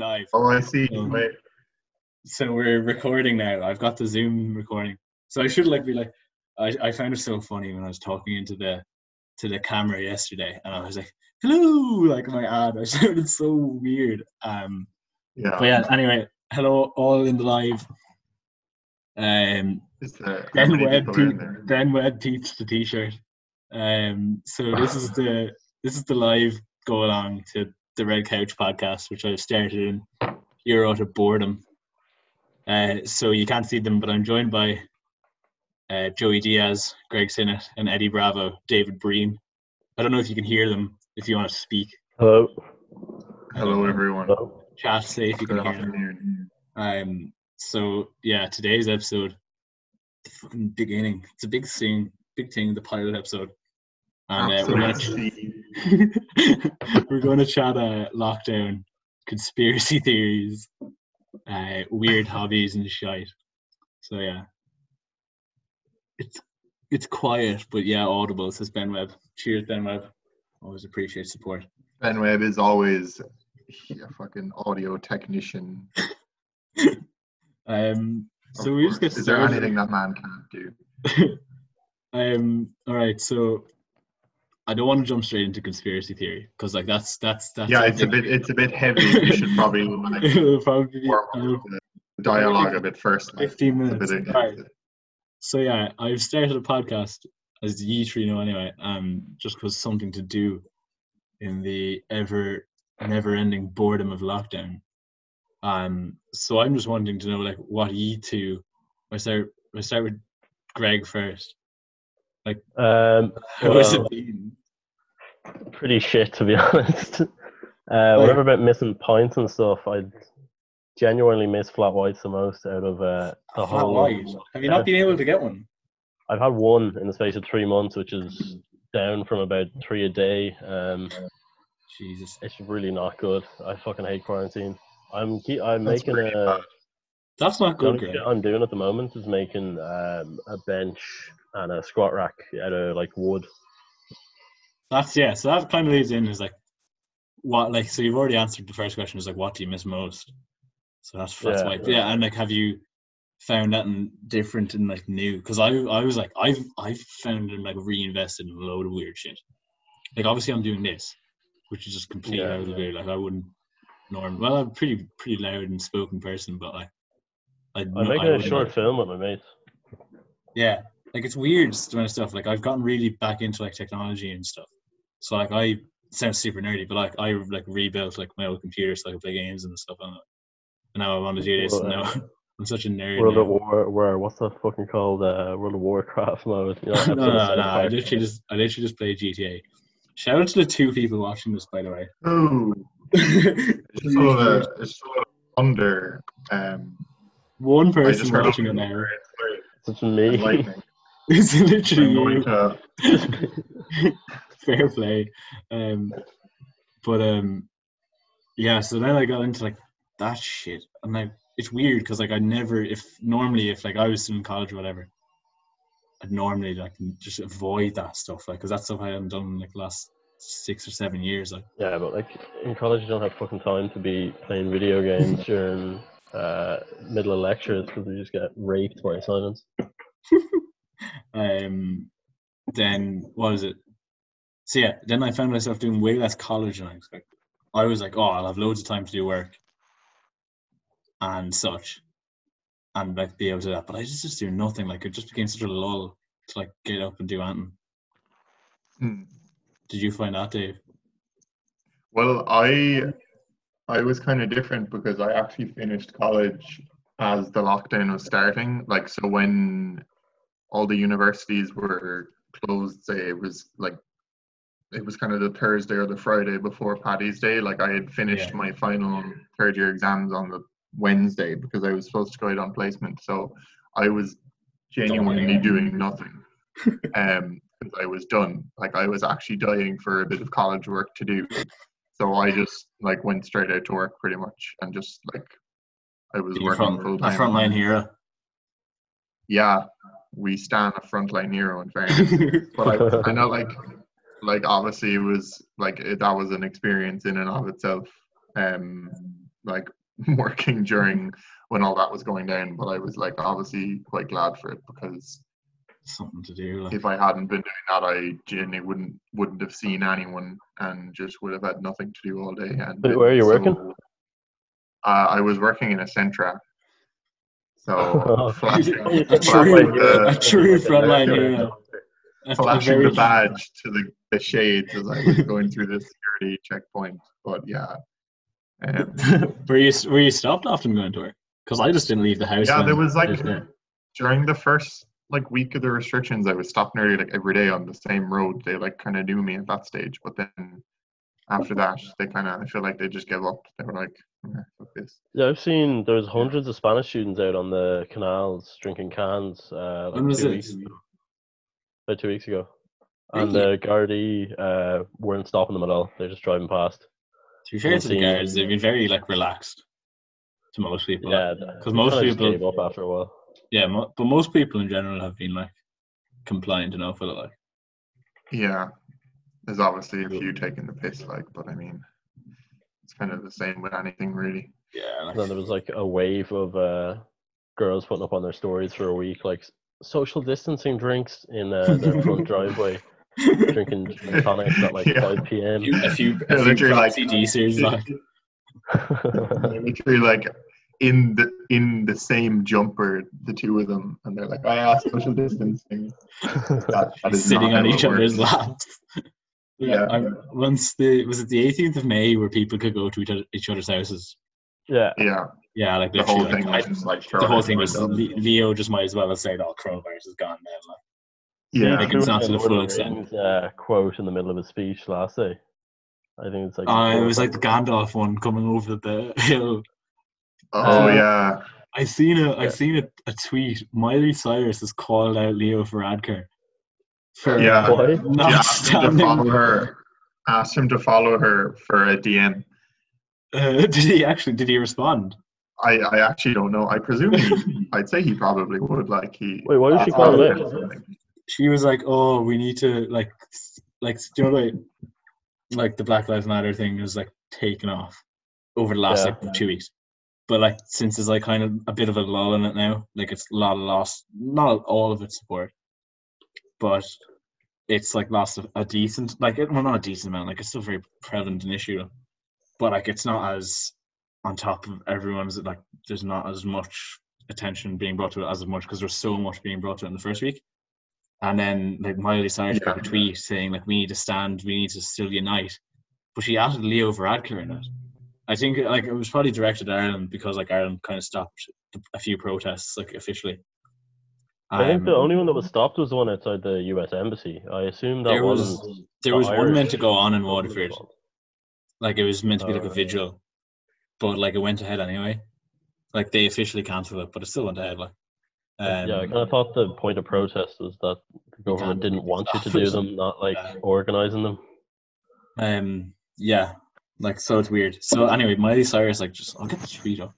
live. Oh, I see. Um, Wait. So we're recording now. I've got the Zoom recording. So I should like be like, I, I found it so funny when I was talking into the to the camera yesterday, and I was like, "Hello," like my ad. I sounded so weird. Um, Yeah. but yeah. Anyway, hello all in the live. Um, Is there, how Ben many Webb, people are in te- there? Ben Webb teach the T-shirt. Um, so this is the this is the live go along to the Red Couch podcast, which I've started in You're out of boredom. Uh, so you can't see them, but I'm joined by uh, Joey Diaz, Greg Sinnott, and Eddie Bravo, David Breen. I don't know if you can hear them. If you want to speak, Hello. Hello, everyone. Hello. chat, say if you can Good hear them. Um, so yeah, today's episode, the fucking beginning. It's a big thing, big thing. The pilot episode, and uh, we're gonna Absolutely. we're going to chat uh, lockdown, conspiracy theories, uh, weird hobbies and shite. So yeah, it's it's quiet, but yeah, audible. Says Ben Webb. Cheers, Ben Webb. Always appreciate support. Ben Webb is always a fucking audio technician. Um, so we just get course. Is there anything that man can't do? um. All right. So I don't want to jump straight into conspiracy theory because like that's that's that's. Yeah, it's a bit. It's a bit heavy. We should probably like, probably be warm uh, up the dialogue a bit first. Like, 15 minutes. bit Alright. So yeah, I've started a podcast, as ye three know anyway, um, just because something to do in the ever never-ending boredom of lockdown. Um, so I'm just wanting to know like what ye two. I start. I start with Greg first. Like, Um, How has it been? Pretty shit to be honest. Uh, whatever about missing points and stuff, I genuinely miss flat whites the most out of uh, the Flat whole. white. Have you not been able to get one? I've had one in the space of three months, which is down from about three a day. Um, Jesus. it's really not good. I fucking hate quarantine. I'm keep, I'm That's making a. bad. That's not good, I'm doing at the moment is making um, a bench and a squat rack out of like wood. That's yeah. So that kind of leads in is like, what like so you've already answered the first question is like what do you miss most? So that's that's Yeah, why yeah. and like have you found that in different and like new? Because I I was like I've I've found and like reinvested in a load of weird shit. Like obviously I'm doing this, which is just completely Yeah, out of the blue. Like I wouldn't norm. Well, I'm a pretty pretty loud and spoken person, but like I I'm making a short film with my mates. yeah, like it's weird kind of stuff. Like I've gotten really back into like technology and stuff. So like I sound super nerdy, but like I like rebuilt like my old computer so I could play games and stuff on it. And now I want to do this. And Well, now I'm such a nerd. World now. of War, where what's that fucking called? Uh, World of Warcraft mode. You know, no, episode no, of no. I literally just I literally just play GTA. Shout out to the two people watching this, by the way. Ooh, it's just sort of, it's sort of under. Um, One person watching it of now. It's me. It's literally I'm you. Fair play. Um, but um, yeah. So then I got into like that shit, and like it's weird because like I never, if normally if like I was in college or whatever, I'd normally like just avoid that stuff, like because that's stuff I haven't done in like the last six or seven years. Like yeah, but like in college, you don't have fucking time to be playing video games during uh, middle of lectures because you just get raped by assignments. um, then what is it? So yeah, then I found myself doing way less college than I expected. I was like, oh, I'll have loads of time to do work and such, and like be able to do that. But I just just do nothing. Like it just became such a lull to like get up and do anything. Hmm. Did you find that, Dave? Well, I I was kind of different because I actually finished college as the lockdown was starting. Like so when all the universities were closed, say it was like it was kind of the Thursday or the Friday before Paddy's Day. Like I had finished Yeah. my final third year exams on the Wednesday because I was supposed to go out on placement. So I was genuinely doing nothing. Um, I was done. Like I was actually dying for a bit of college work to do. So I just like went straight out to work pretty much and just like I was You're working full a frontline hero. Yeah, we stand a frontline hero in fairness. but I, I know like like obviously it was like it, that was an experience in and of itself. Um, like working during when all that was going down. But I was like obviously quite glad for it because Something to do. Like. if I hadn't been doing that, I genuinely wouldn't wouldn't have seen anyone and just would have had nothing to do all day. And Wait, where are you so, working? Uh, I was working in a Centra. So Oh. flashing, a Flashing true, the- a true frontline hero. A- a flashing the badge to the, the shades as I was going through the security checkpoint. But yeah. Um, were you were you stopped often going to work? Because I just didn't leave the house. Yeah, when there was, like- there. during the first like week of the restrictions, I was stopped nearly like every day on the same road. They like kind of knew me at that stage, but then after that, they kind of I feel like they just gave up. They were like, "Eh, this." Yeah, I've seen there's hundreds of Spanish students out on the canals drinking cans. Uh, When was it? weeks, about two weeks ago, and the Gardaí uh, weren't stopping them at all. They're just driving past. To be fair to the guards, they've been very like relaxed to most people. Yeah, because most kinda just people, gave up after a while. yeah, mo- but most people in general have been like compliant enough with it. Like, Yeah, there's obviously a few taking the piss, like, but I mean, it's kind of the same with anything, really. yeah, like And then there was like a wave of uh, girls putting up on their stories for a week, like s- social distancing drinks in uh, their front driveway, drinking gin tonics at like Yeah. 5 p.m. a few, Yeah, a few literally, like- proxy DCers, like They're literally like in the in the same jumper, the two of them, and they're like, "I asked social distancing." That, that is sitting not on how each it other's works. laps. yeah, Yeah. I, once the was it the 18th of May where people could go to each, other, each other's houses. yeah, Yeah, Yeah, like the whole thing like, was just like the whole thing was Leo just might as well have said, "Oh, coronavirus is gone now." Like, Yeah, Like, it's not to the full extent. Uh, quote in the middle of a speech last day. I think it's like. uh, it was like the Gandalf one coming over the hill. Oh Uh, yeah, I seen a I Yeah. seen a, a tweet. Miley Cyrus has called out Leo Varadkar for Yeah. Why? not she asked him to standing. follow her. Asked him to follow her for a DM. Uh, did he actually? Did he respond? I, I actually don't know. I presume he, I'd say he probably would. Like he. Wait, why was she uh, calling it uh. She was like, "Oh, we need to like, like, do you know, like, like the Black Lives Matter thing is like taken off over the last Yeah. like two weeks." But like, since there's like kind of a bit of a lull in it now, like it's a lot of lost, not all of its support, but it's like lost a, a decent, like, it, well, not a decent amount. Like, it's still very prevalent an issue, but like, it's not as on top of everyone's. Like, there's not as much attention being brought to it as much because there's so much being brought to it in the first week. And then like Miley Cyrus put a tweet saying like we need to stand, we need to still unite. But she added Leo Varadkar in it. I think like it was probably directed at Ireland because like Ireland kind of stopped a few protests like officially. I think the Um, only one that was stopped was the one outside the U.S. embassy. I assume that There was- there the was one meant to go on in Waterford, like it was meant to be like a Oh. vigil, but like it went ahead anyway. Like they officially cancelled it, but it still went ahead. Like, um, yeah, I thought the point of protest was that the government didn't want you to do them, not like Yeah. organizing them. Um, yeah, like so it's weird. So anyway, Miley Cyrus like just I'll get the tweet up.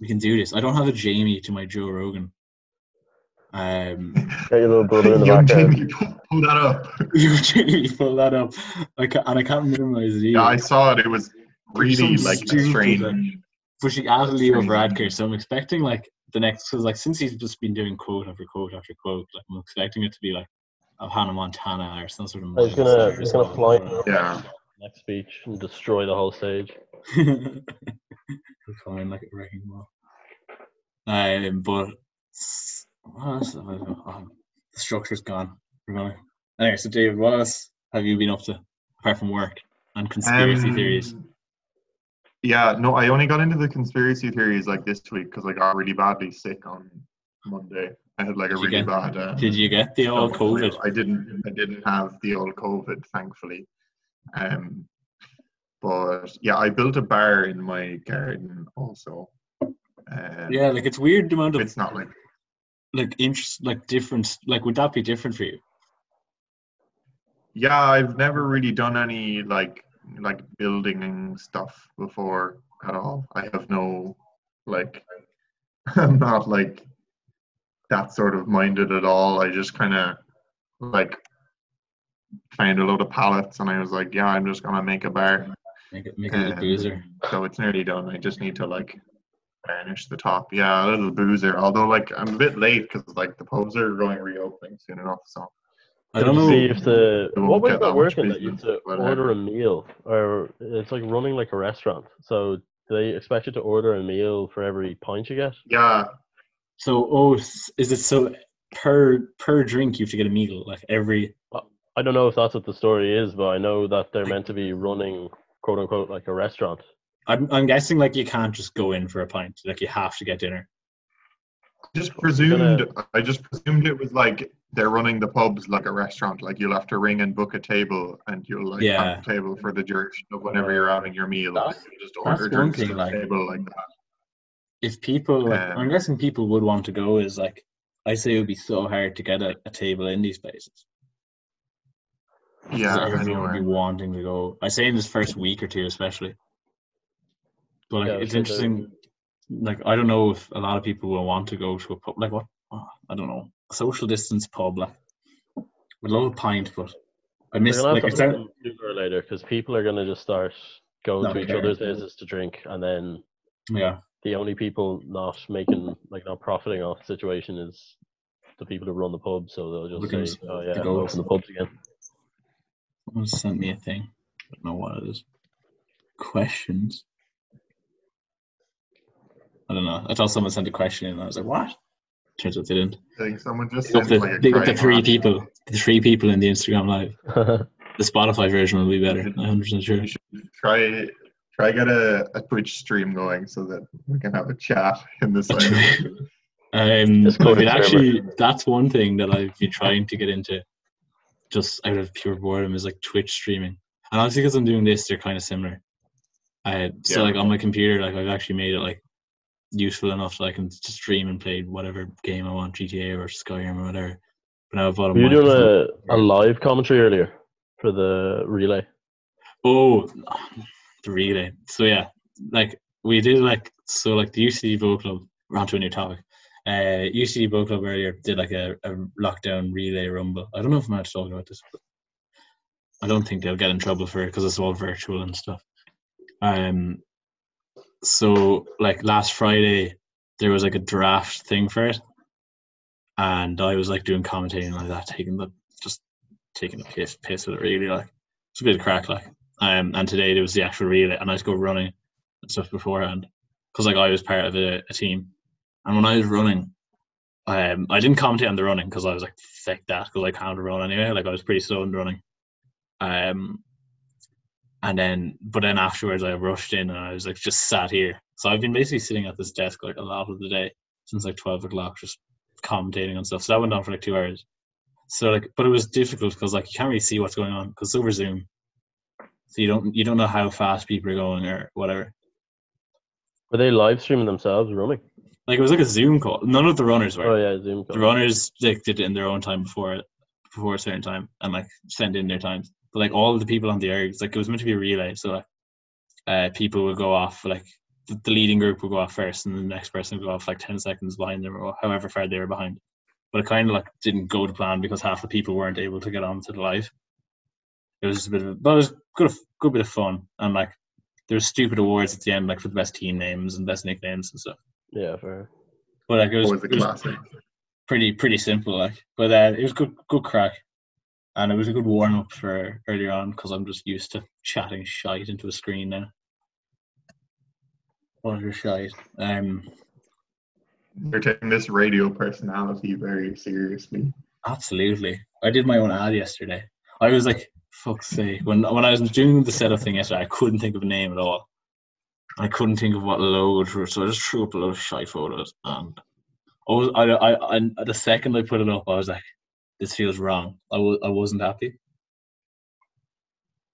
We can do this. I don't have a Jamie to my Joe Rogan. Um, Get your little brother in the Young background. Jamie, pull, pull that up. you Jamie pull that up. I ca and I can't minimize it. Yeah, I saw it. It was really Some like stupid, strange. like- but she added Leo Strange. Varadkar, so I'm expecting like the next because like since he's just been doing quote after quote after quote, like I'm expecting it to be like of Hannah Montana or some sort of. I was Miley gonna, he's gonna fly whatever. Yeah. next speech and destroy the whole stage. Fine, like a wrecking ball. Um, but s- what else have I done? Oh, the structure's gone. We're Anyway, so David, what else have you been up to apart from work and conspiracy Um, theories? Yeah, no, I only got into the conspiracy theories like this week because I got really badly sick on Monday. I had like a Did really get- bad. Uh, Did you get the old. COVID? I didn't. I didn't have the old COVID, thankfully. Um, but yeah, I built a bar in my garden also. Um, Yeah, like it's weird the amount of it's not like like interest, like different. Like, would that be different for you? yeah, I've never really done any like like building stuff before at all. I have no like I'm not like that sort of minded at all. I just kind of like found a load of pallets and I was like, yeah, I'm just gonna make a bar. Make it make it a boozer. So it's nearly done. I just need to like varnish the top. Yeah, a little boozer. Although like I'm a bit late because like the pubs are going reopening soon enough. So I don't To See know. if the It what was get is that that working? That you have to business, but, uh, order a meal, or it's like running like a restaurant. So they expect you to order a meal for every pint you get? yeah, So oh, is it so per per drink you have to get a meal like every? I don't know if that's what the story is, but I know that they're meant to be running quote unquote like a restaurant. I'm I'm guessing like you can't just go in for a pint. Like you have to get dinner. Just gonna- presumed. I just presumed it was like they're running the pubs like a restaurant. Like you'll have to ring and book a table, and you'll like Yeah. have a table for the duration of whenever you're having your meal. That's- you just order one drinks thing, to like- table like that. If people like, I'm Um, guessing people would want to go. Is like I say it would be so hard to get a, a table in these places. Yeah, everyone would be wanting to go. I say in this first week or two, especially. But like, Yeah, it's so the- interesting. Like, I don't know if a lot of people will want to go to a pub. Like, what? oh, I don't know. Social distance pub, like, would love a pint, but I miss. Like, it's out, sooner or later because people are gonna just start going Not to each caring. other's houses to drink, and then yeah, the only people not making like not profiting off the situation is the people who run the pub. So they'll just Looking say, "Oh to yeah, go. open the pubs again." someone sent me a thing. I don't know what it is. Questions. I don't know. I thought someone sent a question, and I was like, "What?" Turns out they didn't. I think someone just Big up sent the, like a big the three laugh. people. The three people in the Instagram live. The Spotify version will be better. I'm 100 percent sure. We should try try get a, a Twitch stream going so that we can have a chat in the side. Um, Just but go it to actually, that's one thing that I've been trying to get into, just out of pure boredom, is like Twitch streaming. And obviously, because I'm doing this, they're kind of similar. Uh, so Yeah. like on my computer, like I've actually made it like useful enough that I can just stream and play whatever game I want, GTA or Skyrim or whatever. But now I've bought a Were you doing a, a live commentary earlier for the relay? Oh, the relay. So yeah, like we did like so like the UCD Boat Club. We're onto a new topic. Uh, UCD Boat Club earlier did like a, a lockdown relay rumble. I don't know if I'm allowed to talk about this, but I don't think they'll get in trouble for it because it's all virtual and stuff. Um, so like last Friday, there was like a draft thing for it, and I was like doing commentating like that, taking the just taking the piss piss with it really like it's a bit of crack like. Um, and today there was the actual relay, and I to go running and stuff beforehand because like I was part of a, a team, and when I was running, um, I didn't commentate on the running because I was like, "Fuck that," because I can't run anyway. Like I was pretty slow in running. Um, and then, but then afterwards, I rushed in and I was like, just sat here. So I've been basically sitting at this desk like a lot of the day since like twelve o'clock, just commentating on stuff. So that went on for like two hours. So like, but it was difficult because like you can't really see what's going on because over Zoom, so you don't you don't know how fast people are going or whatever. Were they live streaming themselves running? Like it was like a Zoom call. None of the runners were. Oh yeah, Zoom. the runners like did it in their own time before before a certain time and like send in their times. But like all the people on the ergs, like it was meant to be a relay, so like uh people would go off like the, the leading group would go off first and the next person would go off like ten seconds behind them or however far they were behind. But it kind of like didn't go to plan because half the people weren't able to get on to the live. It was just a bit of but it was good good bit of fun and like there was stupid awards at the end like for the best team names and best nicknames and stuff. Yeah, fair. But like it was, Always a it was classic. pretty pretty simple like but uh, it was good good crack and it was a good warm up for earlier on because I'm just used to chatting shite into a screen now. Utter shite. Um, You're taking this radio personality very seriously. absolutely. I did my own ad yesterday. I was like, fuck's sake. When when I was doing the setup thing yesterday, I couldn't think of a name at all. I couldn't think of what logo to so I just threw up a lot of shite photos and I was I, I, I the second I put it up I was like, this feels wrong. I was I wasn't happy.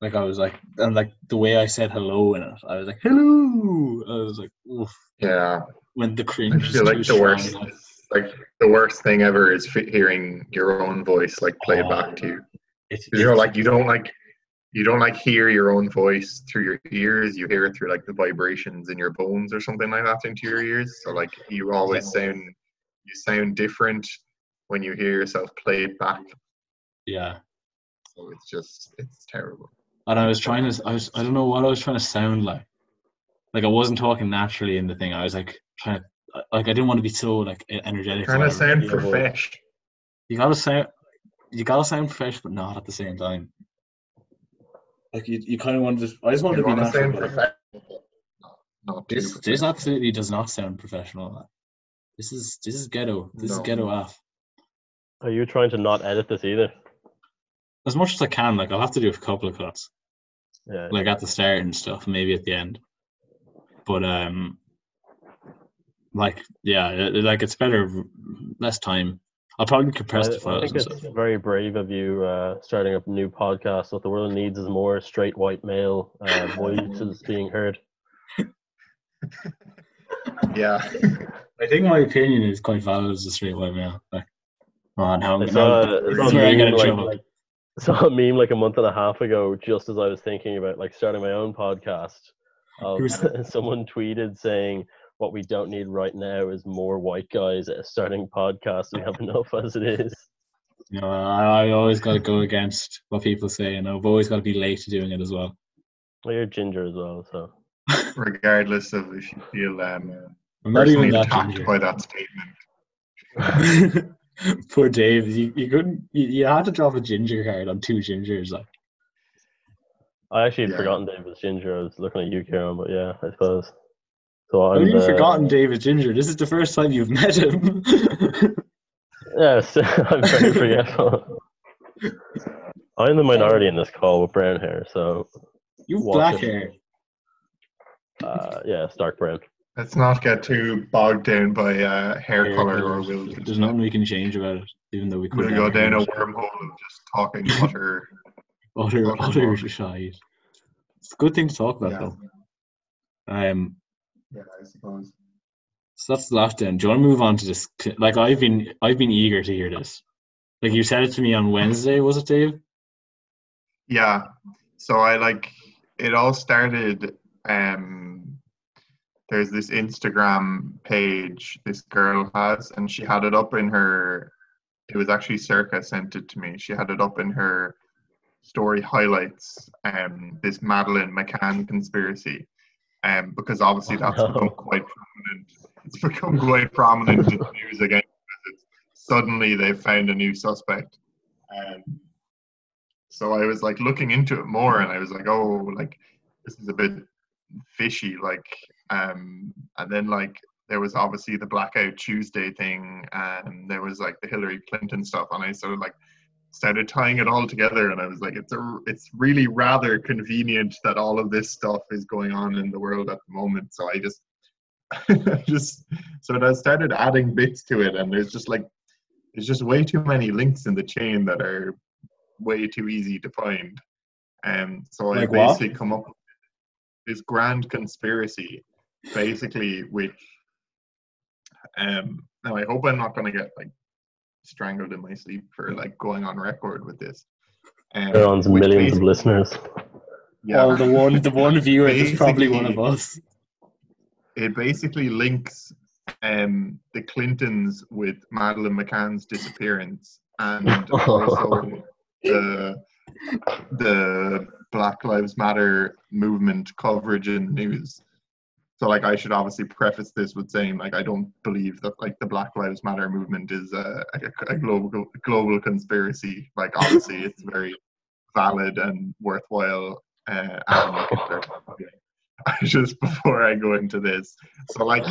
Like I was like and like the way I said hello in it, I was like, Hello I was like, oof. Yeah, When the I cringe is feel like the worst, like, like the worst thing ever is hearing your own voice like play Oh, back to oh, you. it's, 'Cause, You know, it's- like you don't like you don't like hear your own voice through your ears. You hear it through like the vibrations in your bones or something like that into your ears. So like you always sound you sound different when you hear yourself played back. yeah. So it's just it's terrible. and I was trying to. I was. I don't know what I was trying to sound like. Like I wasn't talking naturally in the thing. I was like trying to. Like I didn't want to be so like energetic. Trying to sound profesh. You gotta sound. You gotta sound fresh, but not at the same time. Like you, you kind of want to. I just wanted You to be want to natural. sound professional. Not, This this absolutely does not sound professional. This is this is ghetto. This is ghetto off. Are you trying to not edit this either? As much as I can, like I'll have to do a couple of cuts, Yeah. like at the start and stuff, maybe at the end. But um, like yeah, it- it- like it's better less time. I'll probably compress I, the I files think and it's stuff. very brave of you uh, starting a new podcast. What the world needs is more straight white male uh, voices being heard. Yeah. I think my opinion is quite valid as a straight white male. Like, on how, I how saw, I saw a where I get meme like, like- saw a meme like a month and a half ago, just as I was thinking about like starting my own podcast. Of, someone tweeted saying, "What we don't need right now is more white guys starting podcasts. We have enough as it is." You know, I, I always got to go against what people say, and I've always got to be late to doing it as well. Well, you're ginger as well, so Regardless of if you feel um, I'm not even personally that attacked ginger. by that statement. Poor Dave. You, you couldn't. You, you had to drop a ginger card on two gingers. Like, I actually had Yeah. forgotten Dave was ginger. I was looking at you, Kieran, but yeah, I suppose. So I'm you the- forgotten David Ginger? This is the first time you've met him. Yes, I'm very forgetful. I'm the minority in this call with brown hair, so You've black it. hair. uh, yeah, it's dark brown. Let's not get too bogged down by uh, hair, Hair color, or we'll, There's nothing we can change about it, even though we could. we'll go down a wormhole of just talking utter. Utter, utter utter shite. It's a good thing to talk about, yeah, though. Um, yeah, I suppose. so that's the lockdown. Do you want to move on to this? Like, I've been, I've been eager to hear this. Like, you said it to me on Wednesday, was it, Dave? Yeah. So I like it all started um there's this Instagram page this girl has and she had it up in her it was actually Circa sent it to me. She had it up in her story highlights um this Madeleine McCann conspiracy. Um because obviously Oh, that's no. become quite prominent. It's become quite prominent in the news again suddenly they've found a new suspect. Um so I was like looking into it more, and I was like, oh, like this is a bit fishy. Like, um, and then like there was obviously the Blackout Tuesday thing, and there was like the Hillary Clinton stuff, and I sort of like started tying it all together, and I was like, it's a, it's really rather convenient that all of this stuff is going on in the world at the moment. So I just, just so I started adding bits to it, and there's just like there's just way too many links in the chain that are way too easy to find. and so I Like what? basically come up with this grand conspiracy, basically, which um, now I hope I'm not going to get like strangled in my sleep for like going on record with this. Um, Kieran's which millions of listeners. yeah, Well, the one, the one viewer is probably one of us. it basically links um, the Clintons with Madeleine McCann's disappearance and also the the Black Lives Matter movement coverage in the news. So like I should obviously preface this with saying like I don't believe that like the Black Lives Matter movement is a, a, a global global conspiracy. Like obviously it's very valid and worthwhile. Uh, and like, if they're- just before I go into this, so like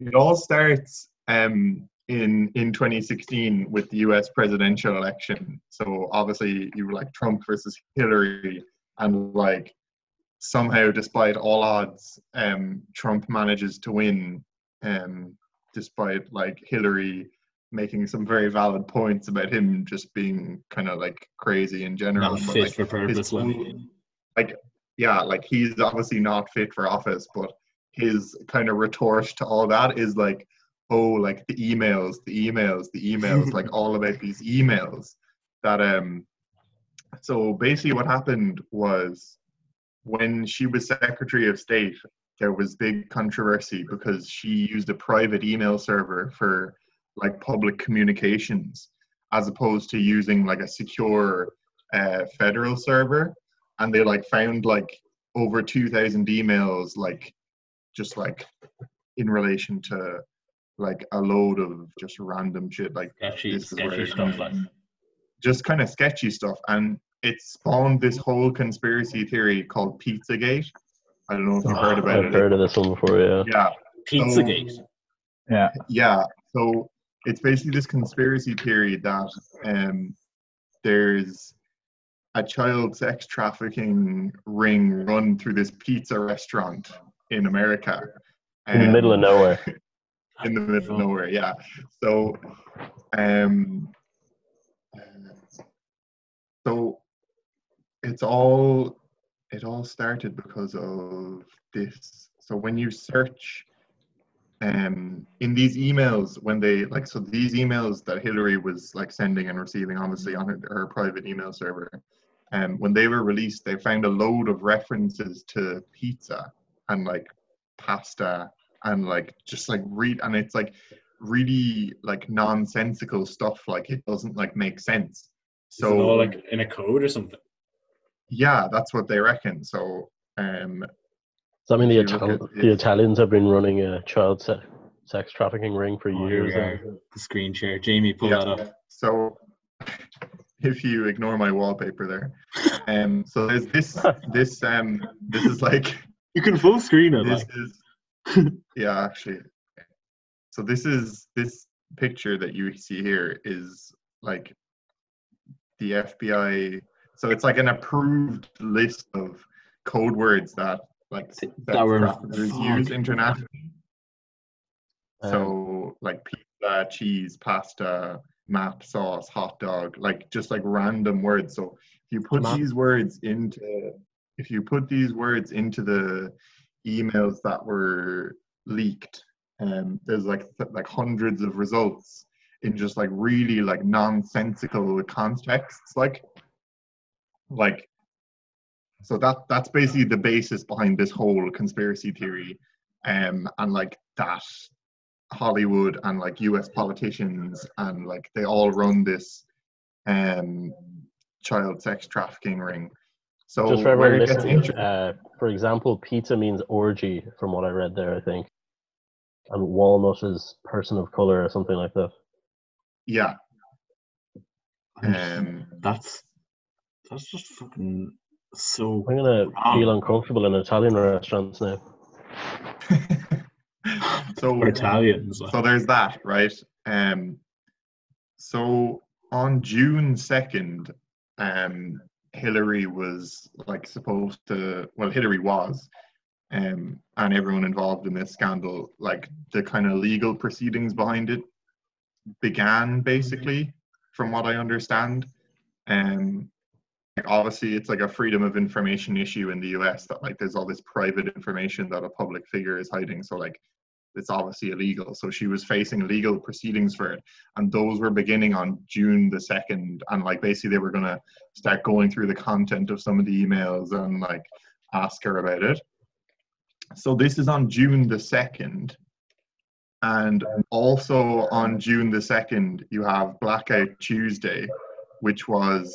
it all starts um, in in 2016 with the U.S. presidential election. So obviously you were like Trump versus Hillary, and like somehow, despite all odds, um, Trump manages to win, um, despite like Hillary making some very valid points about him just being kind of like crazy in general. Not But, fit like, for purpose. his like. like yeah, like he's obviously not fit for office, but his kind of retort to all that is like, oh, like the emails, the emails, the emails, like all about these emails that um so basically what happened was when she was Secretary of State, there was big controversy because she used a private email server for like public communications as opposed to using like a secure uh, federal server. And they like found like over two thousand emails, like just like in relation to like a load of just random shit, like Sketchy, this is where sketchy stuff like. just kind of sketchy stuff, and it spawned this whole conspiracy theory called Pizzagate. I don't know if you've heard about I've it. heard of this one before, yeah. Yeah, Pizzagate. Yeah. yeah. So it's basically this conspiracy theory that um, there's a child sex trafficking ring run through this pizza restaurant in America. In the middle of Um, nowhere. in the middle of nowhere yeah so um so it's all it all started because of this so when you search um in these emails when they like so these emails that hillary was like sending and receiving obviously on her, her private email server um when they were released they found a load of references to pizza and like pasta and like just like read and it's like really like nonsensical stuff like it doesn't like make sense So all like in a code or something. Yeah that's what they reckon so um Does that mean the, if you look Ital- at the Italians have been running a child se- sex trafficking ring for Oh, years? we The screen share. Jamie, pull Yeah. that up. so if you ignore my wallpaper there um so there's this this um this is like You can full screen it. this Like. is yeah actually so this is this picture that you see here is like the fbi so it's like an approved list of code words that like That sex were- use internationally. Um, so like pizza cheese pasta map sauce hot dog like just like random words. So if you put Map. these words into if you put these words into the emails that were leaked um there's like th- like hundreds of results in just like really like nonsensical contexts like like so that that's basically the basis behind this whole conspiracy theory um and like that Hollywood and like US politicians and like they all run this um child sex trafficking ring. So Just for everyone listening, inter- uh, for example, pizza means orgy, from what I read there, I think. And walnut is person of color or something like that. yeah, um, that's that's just fucking so. I'm gonna Wow. feel uncomfortable in Italian restaurants now. so For Italians, so there's that, right? Um, so on June second, um, Hillary was like supposed to. Well, Hillary was, um, and everyone involved in this scandal, like the kind of legal proceedings behind it, began basically, from what I understand. Um, like obviously, it's like a freedom of information issue in the U.S. that like there's all this private information that a public figure is hiding. So like it's obviously illegal. So she was facing legal proceedings for it. And those were beginning on June the 2nd. And like basically they were going to start going through the content of some of the emails and like ask her about it. So this is on June the 2nd. And also on June the 2nd, you have Blackout Tuesday, which was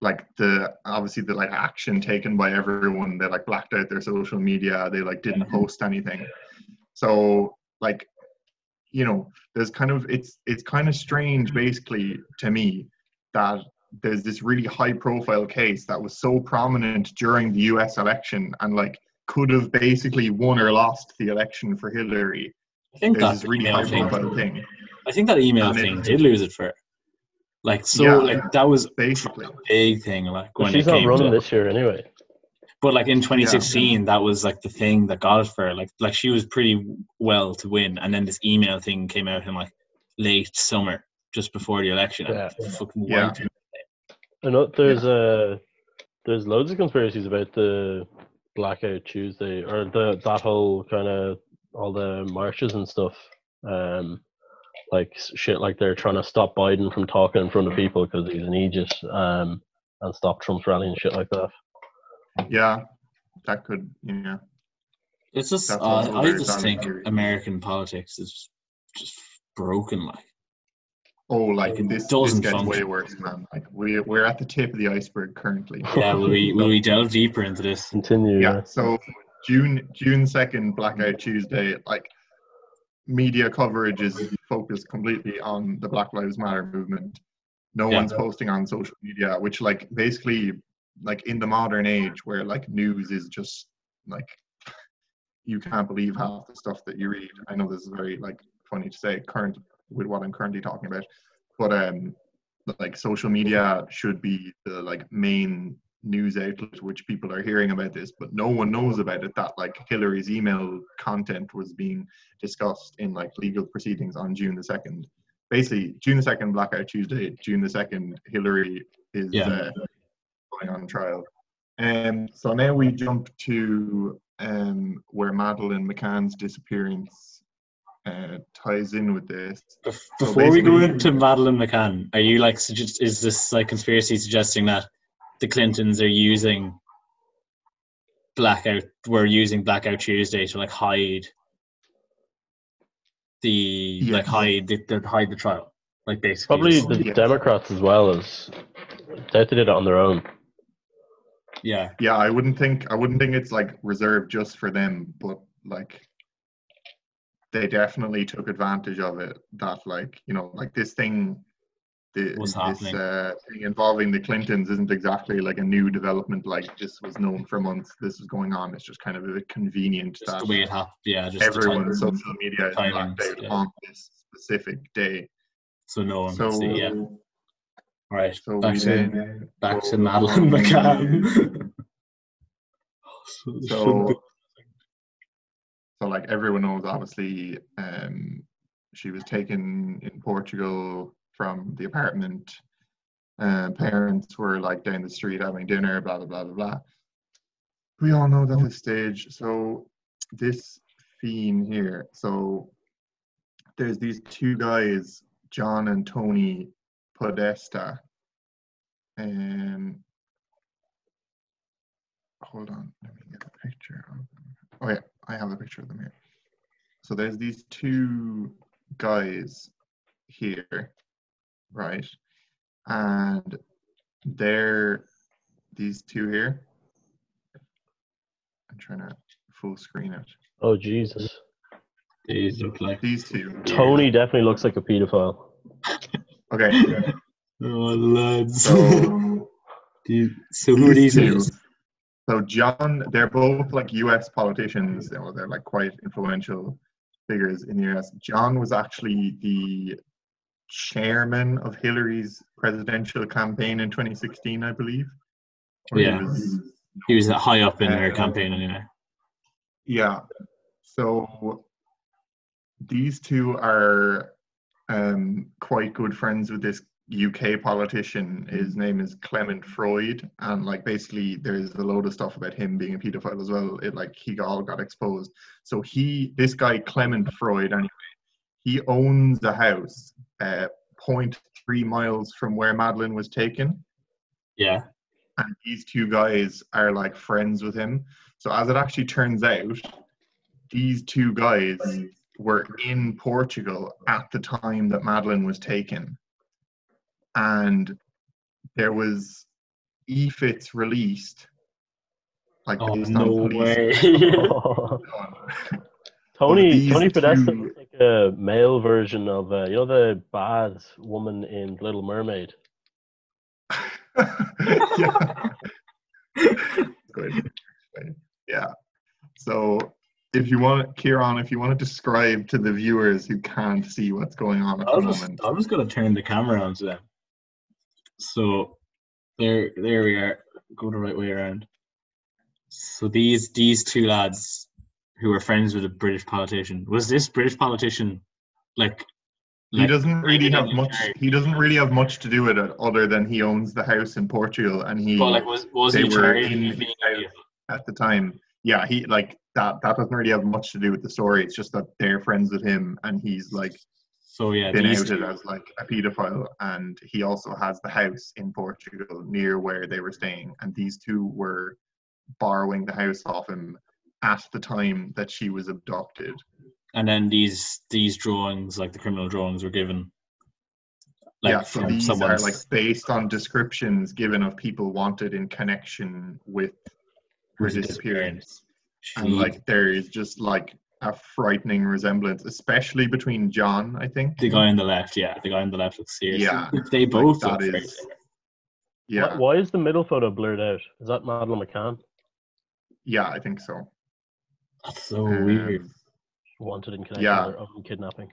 like the obviously the like action taken by everyone. They like blacked out their social media. They like didn't mm-hmm. post anything. So like, you know, there's kind of it's it's kind of strange basically to me that there's this really high profile case that was so prominent during the US election and like could have basically won or lost the election for Hillary. I think There's that's this really high thing. profile thing. I think that email And it- thing did lose it for. Like so, Yeah. like that was Basically. a big thing. Like when she's it not came running to, this year anyway. but like in 2016, that was like the thing that got it for her. Like like she was pretty well to win, and then this email thing came out in like late summer, just before the election. and Yeah. fucking Yeah. wiped. I know there's uh there's loads of conspiracies about the blackout Tuesday or the that whole kind of all the marches and stuff. Um, like shit, like they're trying to stop Biden from talking in front of people because he's an aegis, um, and stop Trump's rally and shit like that. Yeah. That could yeah. It's just uh, I just think theory. American politics is just broken. Like Oh, like It this, this doesn't gets way worse, man. Like we we're at the tip of the iceberg currently. Yeah, will we will we delve deeper into this? Continue. Yeah. So June June second, Blackout Tuesday. Like media coverage is focused completely on the Black Lives Matter movement. No Yeah. one's posting on social media, which like basically like in the modern age where like news is just like you can't believe half the stuff that you read. I know this is very like funny to say current with what I'm currently talking about, but um like social media should be the like main news outlet which people are hearing about this but no one knows about it that like hillary's email content was being discussed in like legal proceedings on june the 2nd basically june the 2nd blackout tuesday june the 2nd hillary is Yeah. uh, going on trial. Um so now we jump to um where madeleine mccann's disappearance uh, ties in with this. Bef- So Before we go into Madeleine McCann, are you like suggest, is this like conspiracy suggesting that the Clintons are using blackout? We're using Blackout Tuesday to like hide the like hide the, the hide the trial, like basically. Probably the Yeah. Democrats as well as they did it on their own. yeah, Yeah, I wouldn't think I wouldn't think it's like reserved just for them, but like they definitely took advantage of it. That like you know like this thing, the, What's this happening? uh, thing involving the Clintons isn't exactly like a new development. Like this was known for months. This is going on. It's just kind of a bit convenient just that the way it happened. Yeah, just everyone's social media is timings, blacked out yeah. on this specific day. so no one So see. Yeah, all right. so back to then back to Madeleine McCann. so, So, so like everyone knows, obviously, um, she was taken in Portugal from the apartment. Uh, parents were like down the street having dinner, blah blah blah blah blah. We all know that this stage. So this theme here. So there's these two guys, John and Tony Podesta. Um, hold on, let me get a picture of them. Oh yeah, I have a picture of them here. So there's these two guys here, right? And they're these two here. I'm trying to full screen it. Oh Jesus! these look like These two. here. Tony definitely looks like a pedophile. Okay. oh lads. So These- so who are these these two. So John, they're both like U.S. politicians. You know, they're like quite influential figures in the U.S. John was actually the chairman of Hillary's presidential campaign in 2016, I believe. Or he Yeah. was- He was high up in her Uh, campaign anyway. yeah. So these two are um, quite good friends with this UK politician. His name is Clement Freud, and like basically there's a load of stuff about him being a pedophile as well. It like he all got exposed. So he, this guy Clement Freud, anyway, he owns a house uh, 0.3 miles from where Madeleine was taken Yeah. and these two guys are like friends with him. So as it actually turns out, these two guys were in Portugal at the time that Madeleine was taken, and there was EFITs released. Like Oh based no way. Tony Tony Podesta two- looks like a male version of uh, you know the bad woman in Little Mermaid. yeah. Good. Yeah. So if you want, Kieran, if you want to describe to the viewers who can't see what's going on at I the was, moment. I was gonna turn the camera on to them. So there there we are. Go the right way around. So these these two lads who were friends with a British politician. Was this British politician like He doesn't really have much. He doesn't really have much to do with it, other than he owns the house in Portugal, and he But like was was they he were in at the time. Yeah, he like that. That doesn't really have much to do with the story. It's just that they're friends with him, and he's like So yeah, been outed as like a pedophile, and he also has the house in Portugal near where they were staying, and these two were borrowing the house off him at the time that she was abducted. and then these these drawings, like the criminal drawings, were given Like yeah, so from these are like based on descriptions given of people wanted in connection with her who's disappearance. disappearance. And like there is just like a frightening resemblance, especially between John, I think. the guy on the left, yeah, the guy on the left looks serious. Yeah, they both that look is- Yeah, Why, why is the middle photo blurred out? Is that Madeleine McCann yeah, I think so. That's so weird. Um, wanted in connection Yeah. with her own kidnapping?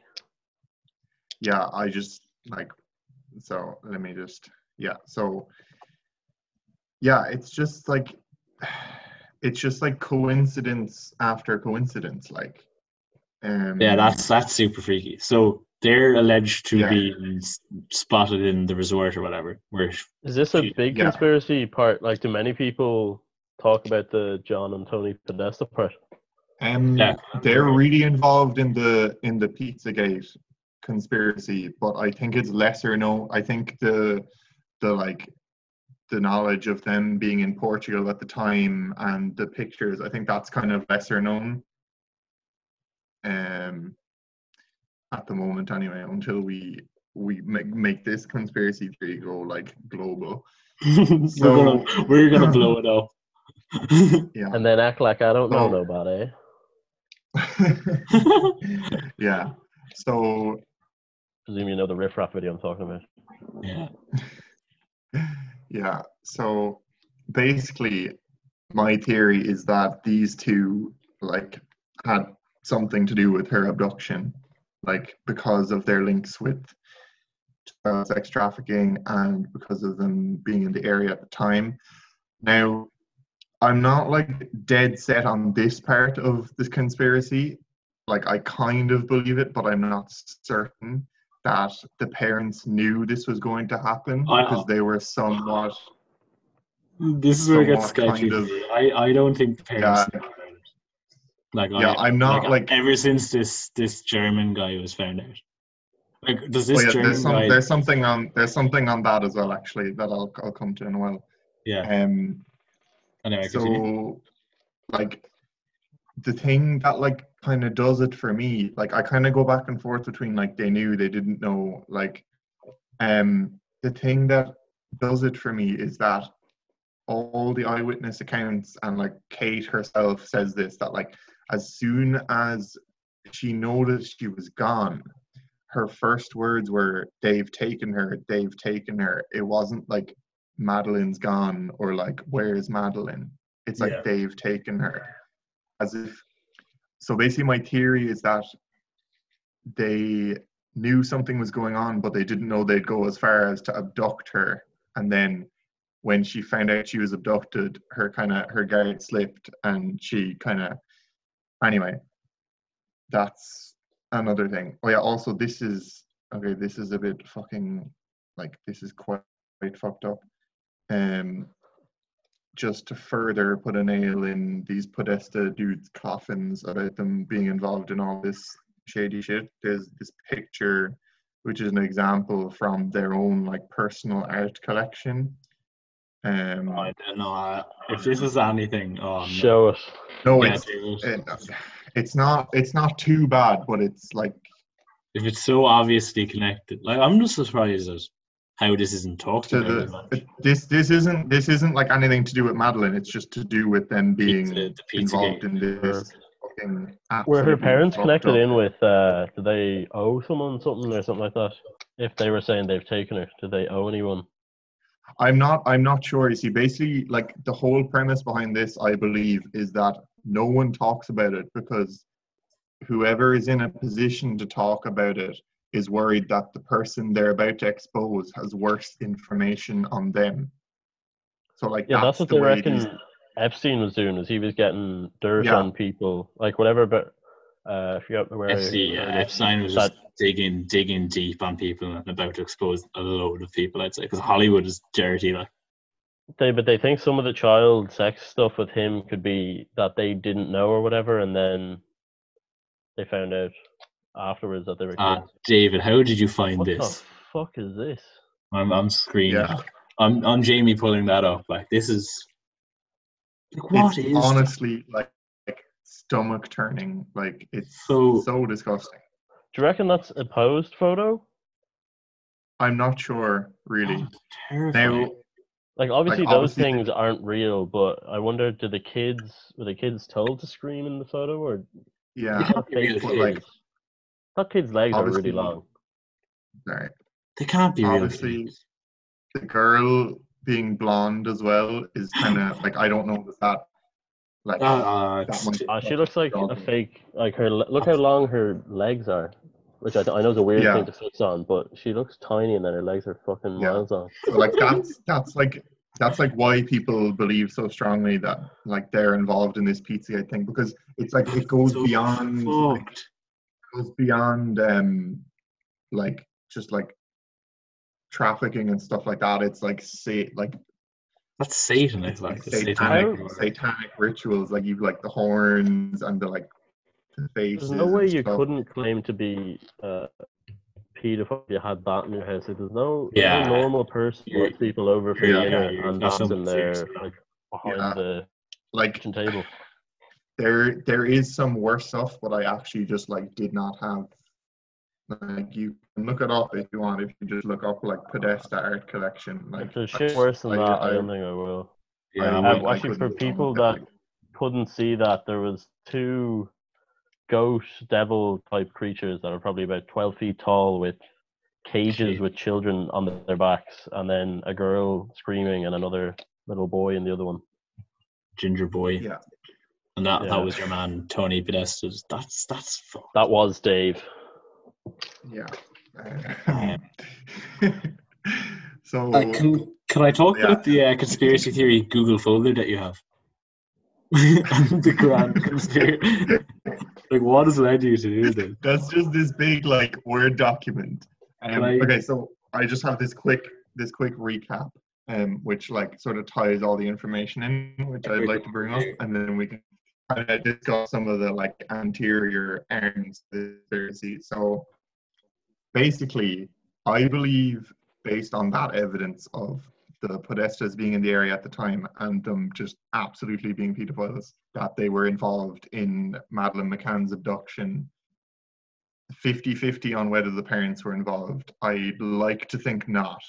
yeah, I just like so let me just yeah, so yeah, it's just like it's just like coincidence after coincidence, like um Yeah, that's that's super freaky. So they're alleged to Yeah. be spotted in the resort or whatever. Where Is this a big yeah. conspiracy part? Like, do many people talk about the John and Tony Podesta part? Um, Yeah. they're really involved in the in the Pizzagate conspiracy, but I think it's lesser known. I think the the like the knowledge of them being in Portugal at the time and the pictures, I think that's kind of lesser known. Um, at the moment, anyway, until we we make make this conspiracy theory go like global. we're So- gonna we're gonna blow it up. Yeah. And then act like I don't know Oh. nobody. yeah. So Presume you know the riff raff video I'm talking about. yeah. yeah. So basically, my theory is that these two like had something to do with her abduction, like because of their links with child sex trafficking and because of them being in the area at the time. Now, I'm not like dead set on this part of this conspiracy. Like I kind of believe it, but I'm not certain that the parents knew this was going to happen because they were somewhat This is where it gets sketchy. kind of- I I don't think parents. Yeah. Like Yeah, I, I'm not, like- ever since this this German guy was found out. Like does Oh, this yeah, German there's, some, guy? there's something on there's something on that as well actually that I'll I'll come to in a while. yeah. Um Anyway, continue. so like the thing that like kind of does it for me like i kind of go back and forth between like they knew they didn't know like um the thing that does it for me is that all the eyewitness accounts and like kate herself says this that like as soon as she noticed she was gone her first words were they've taken her they've taken her it wasn't like madeleine's gone or like where's madeleine? It's like Yeah. they've taken her. As if so basically my theory is that they knew something was going on but they didn't know they'd go as far as to abduct her. And then when she found out she was abducted her kind of her guard slipped and she kind of anyway that's another thing. Oh yeah also this is okay this is a bit fucking like this is quite, quite fucked up um just to further put a nail in these Podesta dudes' coffins about them being involved in all this shady shit. There's this picture, which is an example from their own like personal art collection. Um, I don't know. If this is anything, oh no. Show us. no, Yeah, it's it, it's not it's not too bad, but it's like if it's so obviously connected, like I'm just surprised at how this isn't talked to about. the much. this this isn't this isn't like anything to do with Madeleine. It's just to do with them being Pizza- the pizza involved game. in this. Were her parents connected up. in with? Uh, do they owe someone something or something like that? If they were saying they've taken her, do they owe anyone? I'm not I'm not sure. You see, basically like the whole premise behind this, I believe, is that no one talks about it because whoever is in a position to talk about it is worried that the person they're about to expose has worse information on them. So like Yeah, that's, what the they way reckon these- Epstein was doing. Is he was getting dirt Yeah. on people, like whatever. But uh, I forgot where. FC, yeah, where it is. Epstein was That- just digging, digging deep on people and about to expose a load of people. I'd say because Hollywood is dirty. Like, They, but they think some of the child sex stuff with him could be that they didn't know or whatever, and then they found out afterwards that they were uh. David, how did you find what this? What the fuck is this? I'm, I'm screaming. Yeah. I'm, I'm Jamie pulling that up. Like, this is. Like, what it's is honestly like, like stomach turning. Like it's So- so disgusting. Do you reckon that's a posed photo? I'm not sure really. Oh, terrifying. Now, Like obviously those obviously- things aren't real, but I wonder, did the kids were the kids told to scream in the photo, or yeah, Yeah. thought Real kids, but, like, that kid's legs are really long. sorry. they can't be real. obviously- kids. The girl being blonde as well is kind of like I don't know if that like Uh, uh, that it's one- t- Uh, she looks like a fake. Like her, look how long her legs are, which I, I know is a weird Yeah. thing to fix on, but she looks tiny and then her legs are fucking Yeah. miles long. So like that's that's like that's like why people believe so strongly that like they're involved in this Pizzagate thing because it's like it goes so beyond like, fucked. Goes beyond um like just like trafficking and stuff like that. It's like say like That's Satan. it's It's like satanic, satanic. Satanic rituals. Like you've like the horns and the like the faces. There's no way you stuff. couldn't claim to be uh, pedophile if you had that in your house. Like, there's no, there's Yeah. no normal person who You're- people over for yeah, dinner you're- and that's in there like behind Yeah. the like kitchen table. There there is some worse stuff, but I actually just like did not have. Like you can look it up if you want. If you just look up like Podesta art collection, like If there's shit worse than I- that, I, I- don't think I will. Yeah, I I'm would- I actually, for people that like- couldn't see that, there was two ghost devil type creatures that are probably about 12 feet tall with cages Jeez. with children on their backs, and then a girl screaming and another little boy in the other one. ginger boy. Yeah. And that, Yeah. that was your man Tony Podesta's. That's that's fucked. That was Dave. yeah. Yeah. so Uh, can can I talk Yeah. about the uh, conspiracy theory Google folder that you have? the grand conspiracy. like, what has led you to do this? that's just this big like word document. Um, I- Okay, so I just have this quick this quick recap, um, which like sort of ties all the information in, which I'd like to bring up, and then we can kind of discuss some of the like anterior arms of the conspiracy. So basically, I believe based on that evidence of the Podestas being in the area at the time and them just absolutely being pedophiles, that they were involved in Madeleine McCann's abduction 50-50 on whether the parents were involved. I'd like to think not,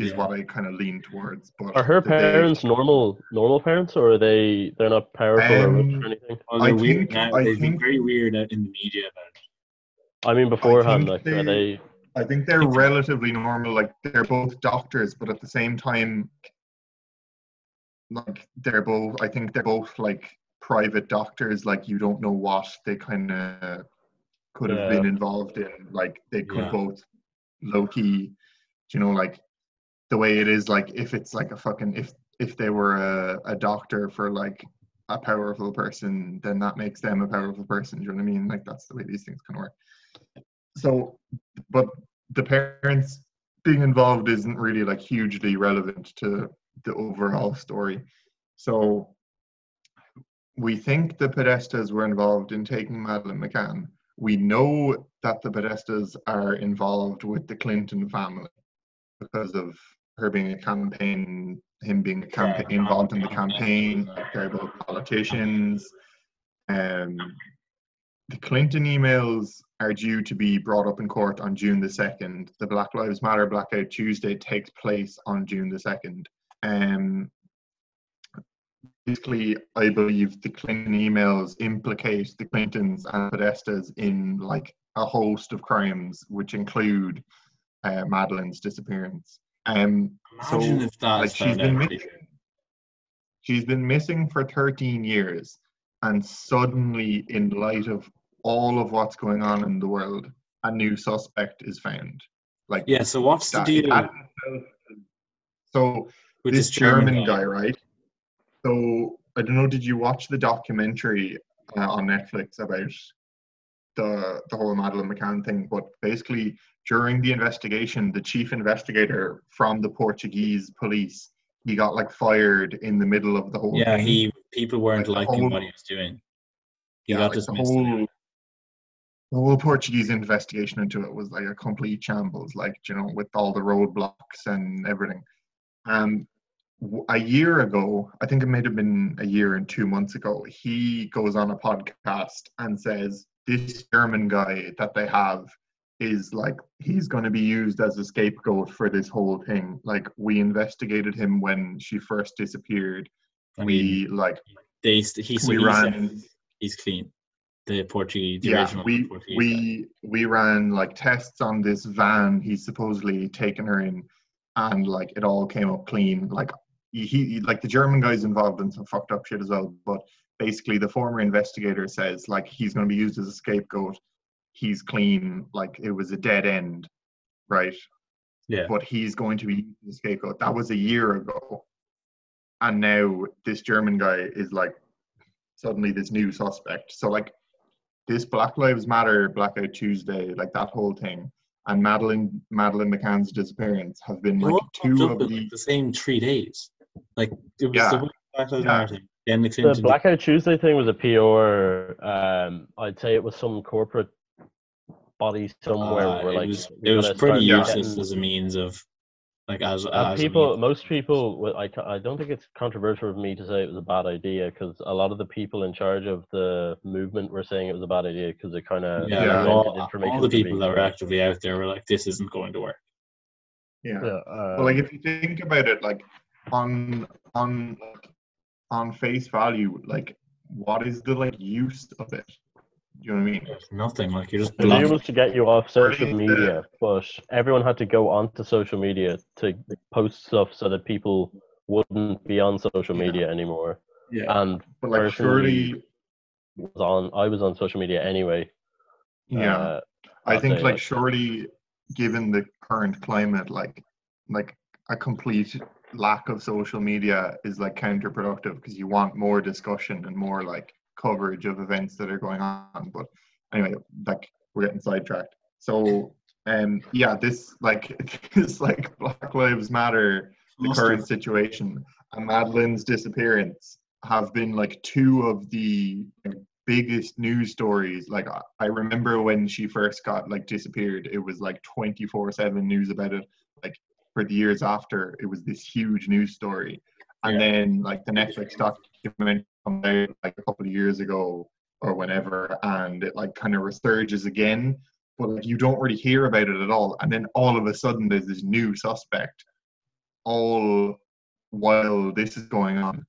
is Yeah. what I kind of lean towards. But Are her that they- parents normal normal parents, or are they they're not powerful or Um, or anything? Oh, I weird. think- now. I They've been very weird in the media about it. I mean, beforehand, think like are they- they? I think they're relatively normal. Like they're both doctors, but at the same time, like they're both. I think they're both like private doctors. Like you don't know what they kind of could have Yeah. been involved in. Like they could Yeah. both low key. You know, like the way it is. Like if it's like a fucking if if they were a, a doctor for like a powerful person, then that makes them a powerful person. Do you know what I mean? Like that's the way these things can work. So, but the parents being involved isn't really like hugely relevant to the overall story. So, we think the Podestas were involved in taking Madeleine McCann. We know that the Podestas are involved with the Clinton family because of her being a campaign, him being a campaign, Yeah, involved in the campaign. They're politicians. Um, the Clinton emails are due to be brought up in court on June the 2nd. The Black Lives Matter Blackout Tuesday takes place on June the 2nd. Um, basically, I believe the Clinton emails implicate the Clintons and Podestas in like a host of crimes, which include uh, Madeleine's disappearance. Um, Imagine So, if that like she's been missing. She's been missing for 13 years, and suddenly, in light of all of what's going on in the world, a new suspect is found. Like Yeah. So what's the deal that So this this German guy, right? So I don't know. Did you watch the documentary uh, on Netflix about the the whole Madeleine McCann thing? But basically, during the investigation, the chief investigator from the Portuguese police, he got like fired in the middle of the whole. Yeah, thing. he people weren't Like liking whole- what he was doing. He yeah, got like the whole the whole Portuguese investigation into it was like a complete shambles, like you know, with all the roadblocks and everything. Um, and a year ago, I think it might have been a year and two months ago, he goes on a podcast and says this German guy that they have is like he's going to be used as a scapegoat for this whole thing. Like we investigated him when she first disappeared. I we mean, like they he, so we he ran- he's clean. The Portuguese, the yeah we Portuguese guy. we we ran like tests on this van he's supposedly taken her in and like it all came up clean like he, he like the german guy's involved in some fucked up shit as well but basically the former investigator says like he's going to be used as a scapegoat he's clean like it was a dead end right yeah. but he's going to be used as a scapegoat that was a year ago and now this german guy is like suddenly this new suspect so like this Black Lives Matter Blackout Tuesday, like that whole thing, and Madeleine Madeleine McCann's disappearance have been like two of the like, the same three days. Like it was Yeah. the Black Lives Yeah. Matter thing, then the The Blackout Tuesday thing was a PR. Um, I'd say it was some corporate body somewhere uh, where it like was, it was pretty useless getting- as a means of like as, And as a people, means. most people, I, I don't think it's controversial of me to say it was a bad idea because a lot of the people in charge of the movement were saying it was a bad idea because it kind of yeah, Yeah. all, all the people that were actively out there were like, "This isn't going to work." yeah. Yeah, um, Well, like if you think about it, like on on on face value, like what is the like use of it? Do you know what I mean? There's nothing like you're just The idea blocking. was to get you off social media, but everyone had to go onto social media to post stuff so that people wouldn't be on social Yeah. media anymore. Yeah, And But like surely, was on, I was on social media anyway. yeah. Uh, I think like that. surely, given the current climate, like like a complete lack of social media is like counterproductive because you want more discussion and more like coverage of events that are going on. But anyway, like we're getting sidetracked. So um yeah, this like this like Black Lives Matter, the Must current situation, and Madeleine's disappearance have been like two of the like, biggest news stories. Like I- I remember when she first got like disappeared, it was like 24/7 news about it. Like for the years after, it was this huge news story. And Yeah. then like the Netflix documentary come out like a couple of years ago or whenever, and it like kind of resurges again. But like you don't really hear about it at all. And then all of a sudden there's this new suspect all while this is going on.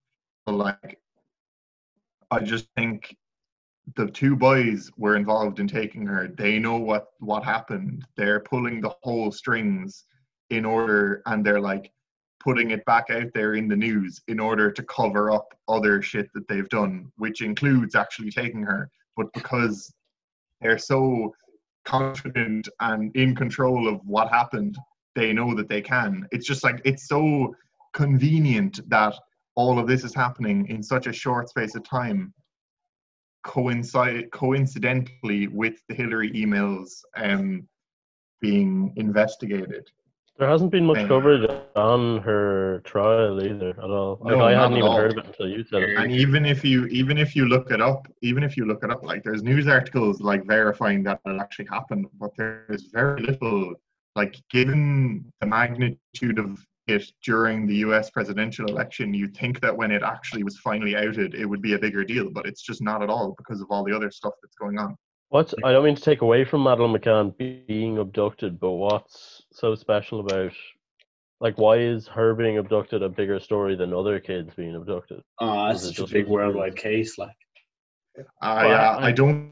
So like I just think the two boys were involved in taking her. They know what what happened. They're pulling the whole strings in order, and they're like putting it back out there in the news in order to cover up other shit that they've done, which includes actually taking her. But because they're so confident and in control of what happened, they know that they can. It's just like it's so convenient that all of this is happening in such a short space of time coincide coincidentally with the Hillary emails um, being investigated. There hasn't been much coverage on her trial either at all. Like, No, I not hadn't even all. heard of it until you said it. And even if you even if you look it up, even if you look it up, like there's news articles like verifying that it actually happened, but there's very little like given the magnitude of it during the US presidential election, you'd think that when it actually was finally outed, it would be a bigger deal, but it's just not at all because of all the other stuff that's going on. What's I don't mean to take away from Madeleine McCann being abducted, but what's so special about like why is her being abducted a bigger story than other kids being abducted? Oh, it's that's it such a big worldwide case. Like, I uh, I- I don't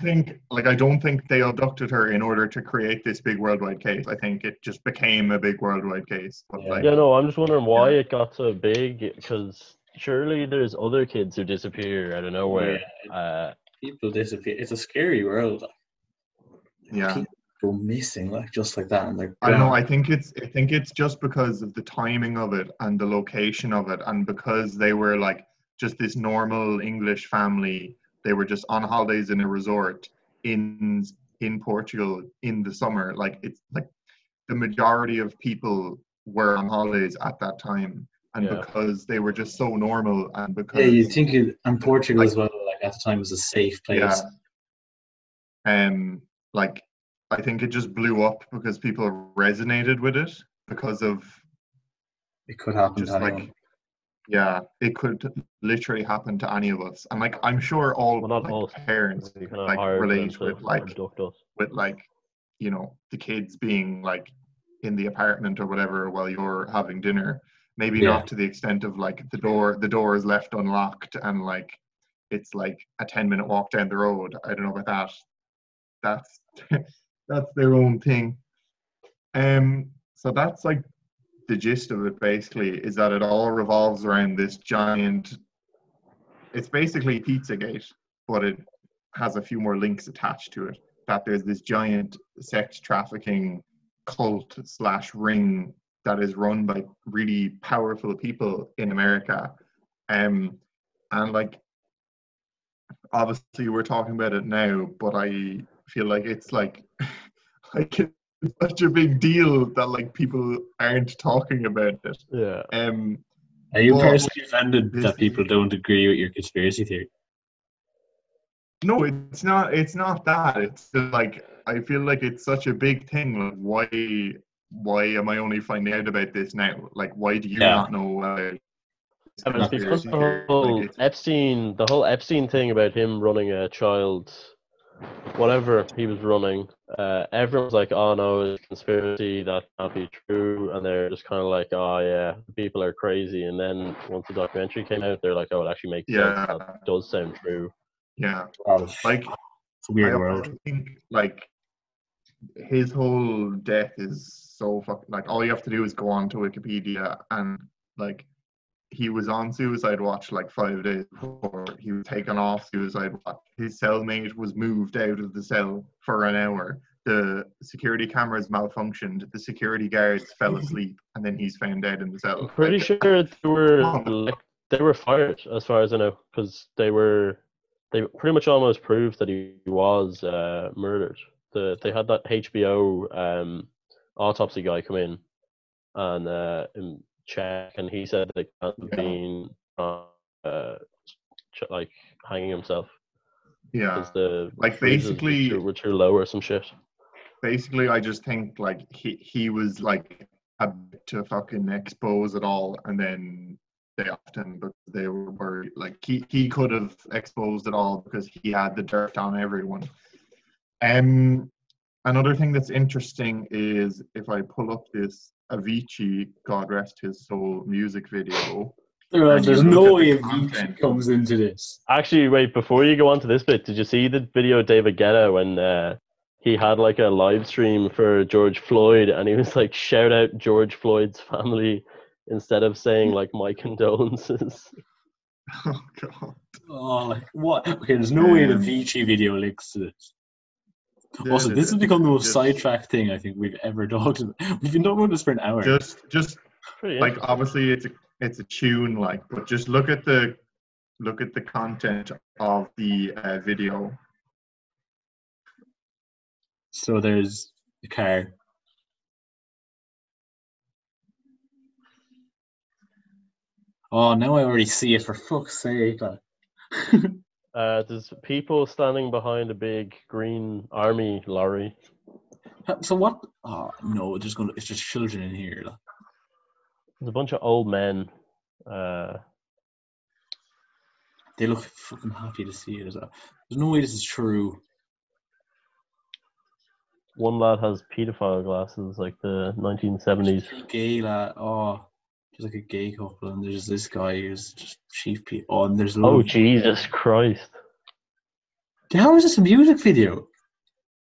think like I don't think they abducted her in order to create this big worldwide case. I think it just became a big worldwide case. But Yeah. like Yeah, no, I'm just wondering why Yeah. it got so big because surely there's other kids who disappear out of nowhere. yeah, Uh, people disappear. It's a scary world. Yeah. people go missing like just like that, and they're I don't know. I think it's I think it's just because of the timing of it and the location of it, and because they were like just this normal English family. They were just on holidays in a resort in in Portugal in the summer. Like it's like the majority of people were on holidays at that time, and Yeah. because they were just so normal, and because Yeah, you think it, and Portugal Like- as well. Like at the time, was a safe place. Yeah. um like I think it just blew up because people resonated with it because of It could happen just to like anyone. yeah it could literally happen to any of us and like i'm sure all Well, not like, all. parents kind of like relate with like abduct with like you know the kids being like in the apartment or whatever while you're having dinner maybe Yeah. not to the extent of like the door the door is left unlocked and like it's like a 10 minute walk down the road i don't know about that that's that's their own thing um so that's like the gist of it basically is that it all revolves around this giant it's basically pizzagate but it has a few more links attached to it that there's this giant sex trafficking cult slash ring that is run by really powerful people in America. Um, and like, obviously we're talking about it now, but I feel like it's like, like it's such a big deal that like people aren't talking about it. Yeah. Um, Are you personally offended that people don't agree with your conspiracy theory? no, it's not. It's not that. It's like I feel like it's such a big thing. Like, why? Why am I only finding out about this now? Like, why do you Yeah. not know? Uh, And it's because the whole Like, it's- Epstein, the whole Epstein thing about him running a child, whatever he was running, uh, everyone's like, "Oh no, it's a conspiracy. That can't be true," and they're just kind of like, "Oh yeah, people are crazy." And then once the documentary came out, they're like, "Oh, it actually makes Yeah. sense. That does sound true." yeah, Like, like it's a weird I world. also think like his whole death is so fuck. Like, all you have to do is go on to Wikipedia and like he was on suicide watch like five days before he was taken off suicide watch. His cellmate was moved out of the cell for an hour. The security cameras malfunctioned. The security guards fell asleep, and then he's found dead in the cell. I'm pretty Like, sure they were like, they were fired, as far as I know, because they were they pretty much almost proved that he was uh, murdered. The they had that HBO um, autopsy guy come in and uh, and check, and he said that it can't have Yeah. been uh, uh, like hanging himself Yeah, because the Like, basically- were too low or some shit. basically I just think like he he was like a to fucking expose it all and then they often but they were worried like he, he could have exposed it all because he had the dirt on everyone. Um another thing that's interesting is if I pull up this Avicii, God rest his soul, music video. There- there's no way the Avicii comes into this. Actually, wait, before you go on to this bit, did you see the video of David Guetta when uh, he had like a live stream for George Floyd and he was like, shout out George Floyd's family instead of saying like my condolences? Oh god. Oh, like what? Okay, there's no way the Um, Avicii video links to this. Yeah, Also, this has become the most Just- sidetracked thing I think we've ever talked about. We've been talking about this for an hour. Just just Pretty like obviously it's a it's a tune like but just look at the look at the content of the uh, video So there's the car. Oh, now I already see it. For fuck's sake! Uh, there's people standing behind a big green army lorry. so what? Oh no, there's gonna. It's just children in here. Like. There's a bunch of old men. Uh, They look fucking happy to see it well. There's no way this is true. one lad has pedophile glasses, like the 1970s. Gay lad. Oh, just like a gay couple, and there's this guy who's just chief. Pe- oh, and there's. Oh Jesus Christ! How is this a music video?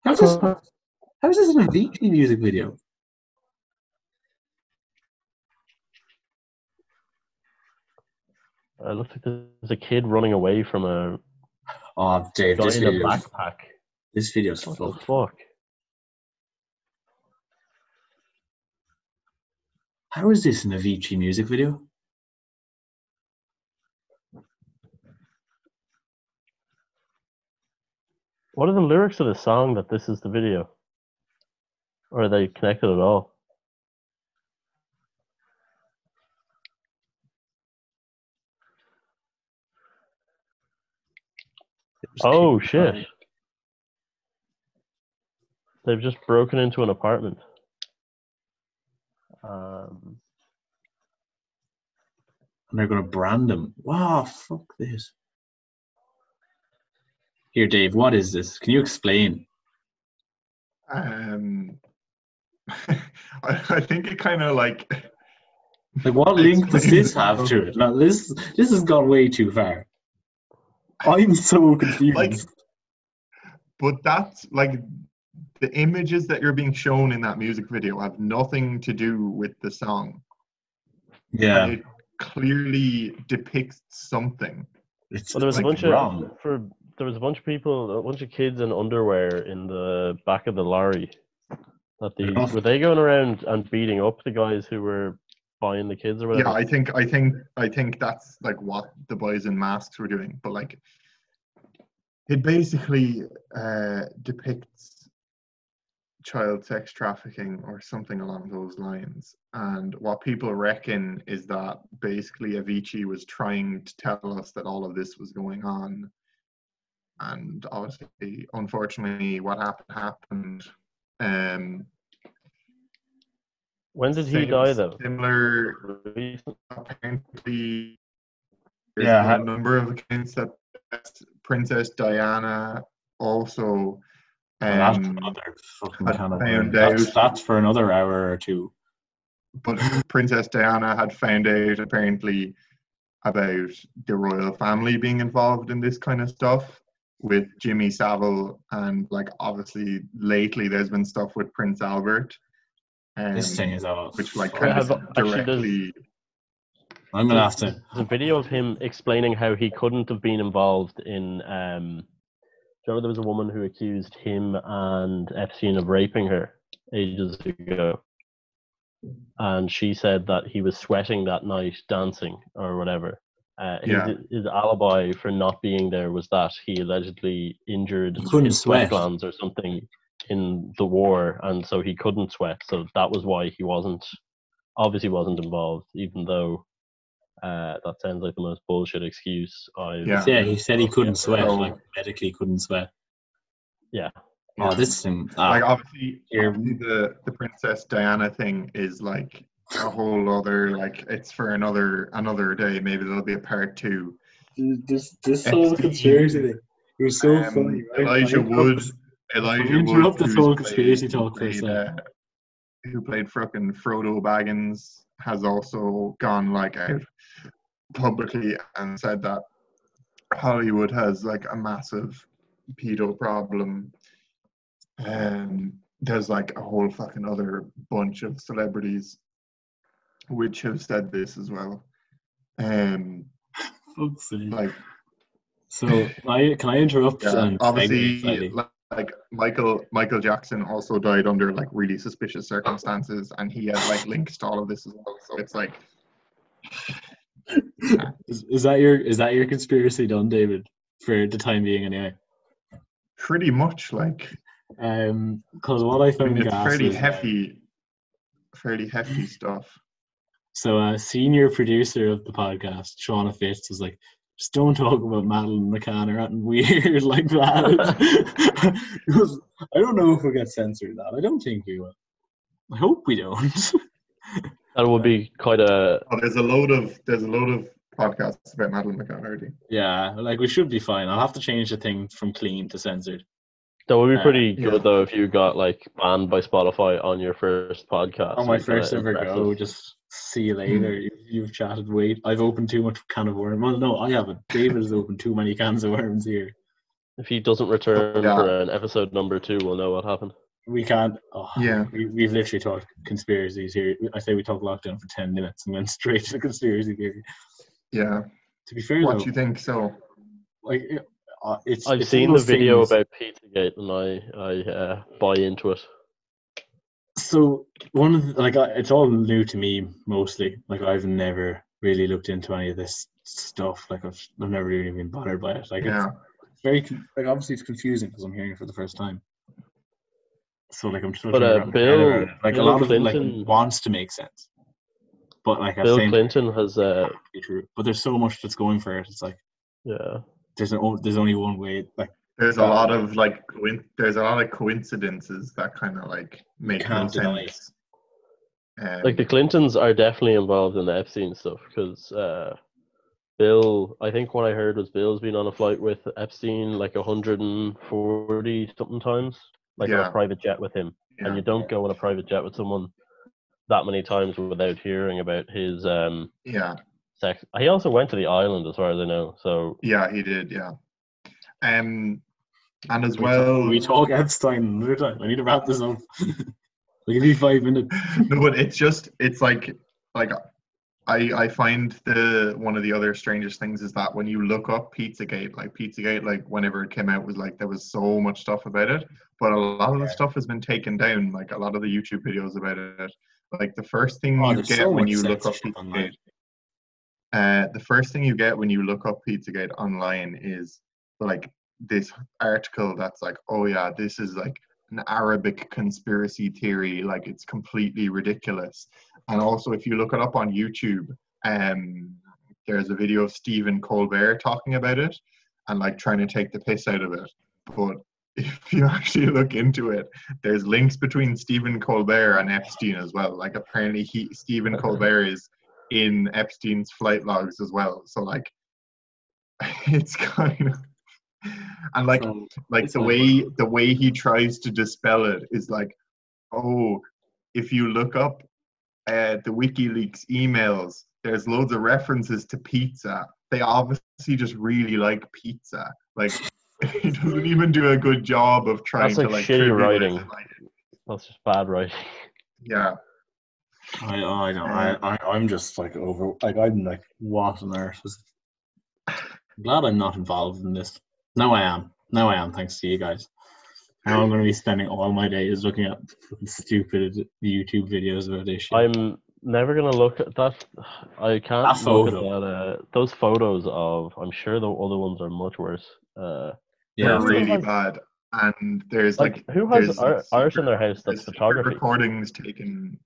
How is this? How is this an Avicii music video? Uh, it looks like there's a kid running away from a Oh, Dave, this in a video. backpack. This video's What the fucked. fuck? How is this an Avicii music video? What are the lyrics of the song that this is the video? Or are they connected at all? Oh shit! They've just broken into an apartment. Um, And they're gonna brand them. Wow, fuck this. Here, Dave, what is this? Can you explain? Um, I, I think it kind of like Like, what link does this have to it? Now, this this has gone way too far. I'm so confused. like but that's like the images that you're being shown in that music video have nothing to do with the song yeah, and it clearly depicts something it's Well, there was like a bunch wrong. of for there was a bunch of people, a bunch of kids in underwear in the back of the lorry. That the were they going around and beating up the guys who were buying the kids or whatever? yeah i think i think i think that's like what the boys in masks were doing but like it basically uh depicts child sex trafficking or something along those lines and what people reckon is that basically avicii was trying to tell us that all of this was going on and obviously unfortunately what happened happened um when did he die though? similar apparently there's Yeah, a number of accounts that Princess Diana also Well, that's um, another fucking kind of found out- that's for another hour or two. but Princess Diana had found out apparently about the royal family being involved in this kind of stuff with Jimmy Savile and like obviously lately there's been stuff with Prince Albert um, This thing is all. which like kind of directly I'm gonna have to. There's a video of him explaining how he couldn't have been involved in. Um, do you know there was a woman who accused him and Epstein of raping her ages ago, and she said that he was sweating that night dancing or whatever. Uh, his, Yeah. his alibi for not being there was that he allegedly injured He his sweat sweat. glands or something in the war, and so he couldn't sweat. So that was why he wasn't obviously wasn't involved, even though uh, that sounds like the most bullshit excuse I've. Yeah. Yeah, he said he couldn't sweat, So- like medically couldn't sweat. Yeah. Oh, this thing. Ah, like obviously, obviously the the princess diana thing is like a whole other like it's for another another day maybe there'll be a part two this this whole whole conspiracy conspiracy thing. It was so Um, funny. elijah wood elijah wood interrupt this whole conspiracy who talk for a second. uh, who played fucking frodo baggins has also gone like out publicly and said that hollywood has like a massive pedo problem um there's like a whole fucking other bunch of celebrities which have said this as well um Fuck's sake. like So I can I interrupt? yeah, and beg you obviously like, like michael michael jackson also died under like really suspicious circumstances and he has like links to all of this as well so it's like Is, is that your is that your conspiracy done, David? For the time being, anyway. pretty much like Um, because what I I found mean, it's fairly was, uh, hefty fairly hefty stuff So, uh, senior producer of the podcast, Shauna Fitz, was like, "Just don't talk about Madeleine McCann or anything weird like that." He goes, I don't know if we'll get censored. That I don't think we will. I hope we don't. That would be quite a. oh, there's a load of there's a load of podcasts about madeleine mccann already yeah, like we should be fine. I'll have to change the thing from clean to censored. That would be Uh, pretty yeah. good though if you got like banned by Spotify on your first podcast. On my It'd be kinda first ever go, just see you later. Hmm. You've, you've chatted way. I've opened too much can of worms. Well, no, I haven't. David has opened too many cans of worms here. If he doesn't return Yeah. for an episode number two, we'll know what happened. We can't. Oh, Yeah. we, we've literally talked conspiracies here. I say we talk lockdown for ten minutes and went straight to the conspiracy theory. yeah To be fair, what though, do you think so like it- uh, it's. I've it's seen the video things- about Pizzagate and I I uh, buy into it. So one of the, like it's all new to me mostly. Like I've never really looked into any of this stuff. Like I've, I've never really been bothered by it. Like yeah it's very like obviously it's confusing because I'm hearing it for the first time. So like I'm still But, trying to uh, wrap my head around Bill- like Bill a lot of it like wants to make sense, but like Bill same Clinton has uh be true. But there's so much that's going for it. It's like yeah. there's an there's only one way. Like there's a lot of like coin- there's a lot of coincidences that kind of like make no Can't deny it. sense um, Like the Clintons are definitely involved in the Epstein stuff because uh, Bill, I think what I heard was Bill's been on a flight with Epstein like 140 something times. like on a private jet with him, and you don't go on a private jet with someone that many times without hearing about his um yeah, sex. He also went to the island, as far as I know. So yeah, he did. Yeah, um, and as We well, talk, we talk Epstein another time. I need to wrap this up. we give you five minutes. no, but it's just it's like like I I find the one of the other strangest things is that when you look up Pizzagate, like Pizzagate, like whenever it came out was like there was so much stuff about it, but a lot of the stuff has been taken down. Like a lot of the YouTube videos about it. Like the first thing Oh, you get so when you look up. Pizzagate, uh, the first thing you get when you look up Pizzagate online is like this article that's like, oh yeah, this is like an Arabic conspiracy theory, like it's completely ridiculous. And also, if you look it up on YouTube, um, there's a video of Stephen Colbert talking about it and like trying to take the piss out of it. But if you actually look into it, there's links between Stephen Colbert and Epstein as well. Like apparently, he Stephen Colbert is in Epstein's flight logs as well. So like, it's kind of and like So, like the like- way the way he tries to dispel it is like oh if you look up uh, the wikileaks emails there's loads of references to pizza they obviously just really like pizza like he doesn't even do a good job of trying That's to like like shitty writing. like, that's just bad writing. yeah I, I know. I, I, I'm just like over. Like I'm like, what on earth was? I'm glad I'm not involved in this. Now I am. No, I am. Thanks to you guys. Now I'm going to be spending all my days looking at stupid YouTube videos about this shit. I'm never gonna look at that. I can't That look at that. Uh, those photos of. I'm sure the other ones are much worse. Uh, yeah, they're really has- bad and there's like, like who has there's, art, like, in their house there's that's secret photography? recordings taken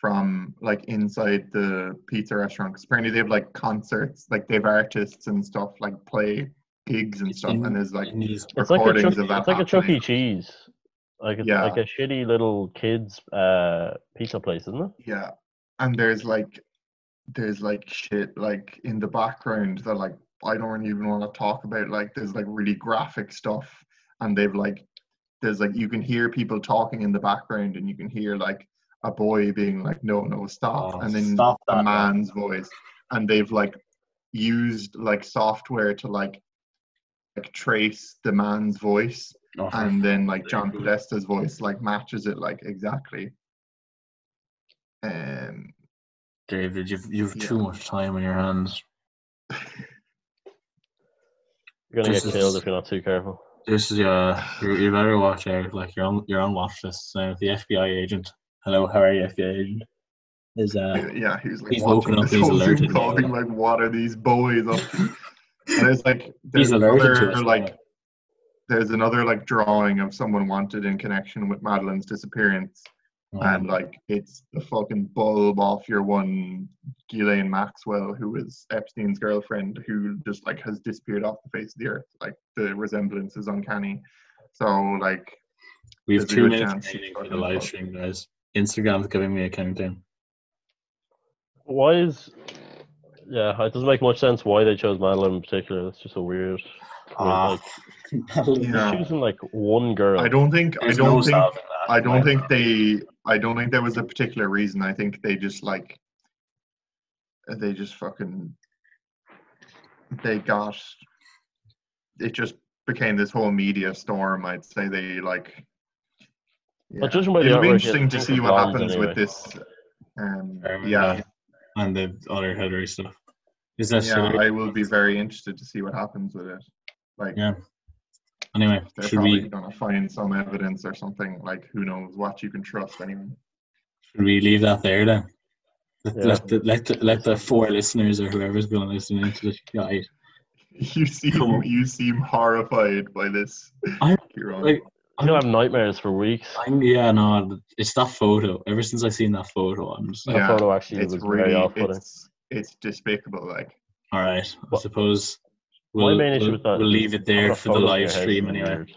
from like inside the pizza restaurant 'cause apparently they have like concerts like they have artists and stuff like play gigs and stuff in- and there's like in these- It's like a recordings Chuck, of that it's like a Chuck E. Cheese. Like it's Yeah. like a shitty little kids uh pizza place, isn't it? yeah and there's like there's like shit like in the background that like i don't even want to talk about like there's like really graphic stuff and they've like there's like you can hear people talking in the background and you can hear like a boy being like no no stop Oh, and then stop a that, man. man's voice and they've like used like software to like like trace the man's voice Oh, for and then like John Very. Podesta's voice like matches it like exactly. Um, David, you've you've Yeah. too much time on your hands. You're gonna This get is- killed if you're not too careful. This is uh, you, you better watch out. Like you're on you're on watch lists now. The FBI agent. Hello, how are you, FBI agent? Is uh, yeah, he's like He's woken up, he's alerted call, now. being like, "What are these boys up to?" and there's like there's he's allergic to another it. like there's another like drawing of someone wanted in connection with Madeleine's disappearance, oh. and like it's the fucking bulb off your one Ghislaine Maxwell, who is Epstein's girlfriend, who just like has disappeared off the face of the earth. Like the resemblance is uncanny. So like we have two minutes remaining for the live stream, guys. Instagram's giving me a countdown. Why is yeah, it doesn't make much sense why they chose Madeleine in particular. That's just so weird. I mean, Ah, like Yeah. choosing like one girl. I don't think I don't no think. I don't Like, think they I don't think there was a particular reason. I think they just like they just fucking they got it just became this whole media storm. I'd say they like But judging by the It'll be interesting to see what happens anyway. with this. Um, um, yeah, and the other Hillary stuff. Is that yeah, Hillary? I will be very interested to see what happens with it. Like, Yeah. Anyway, they're should probably we gonna find some evidence or something. Like, who knows what you can trust anyway. should we leave that there then? Let, Yeah. let, the, let, the, let the four listeners or whoever's going to listen into the guide. You seem you seem horrified by this. I'm- Kieran. like, I'm gonna have nightmares for weeks. I'm, yeah, no, it's that photo. Ever since I seen that photo, I'm just like, That Yeah, photo actually it's was very really off-putting. it's it's despicable. Like, all right. I What- suppose we'll, main issue we'll, with that we'll leave it there for the live stream anyway. weird.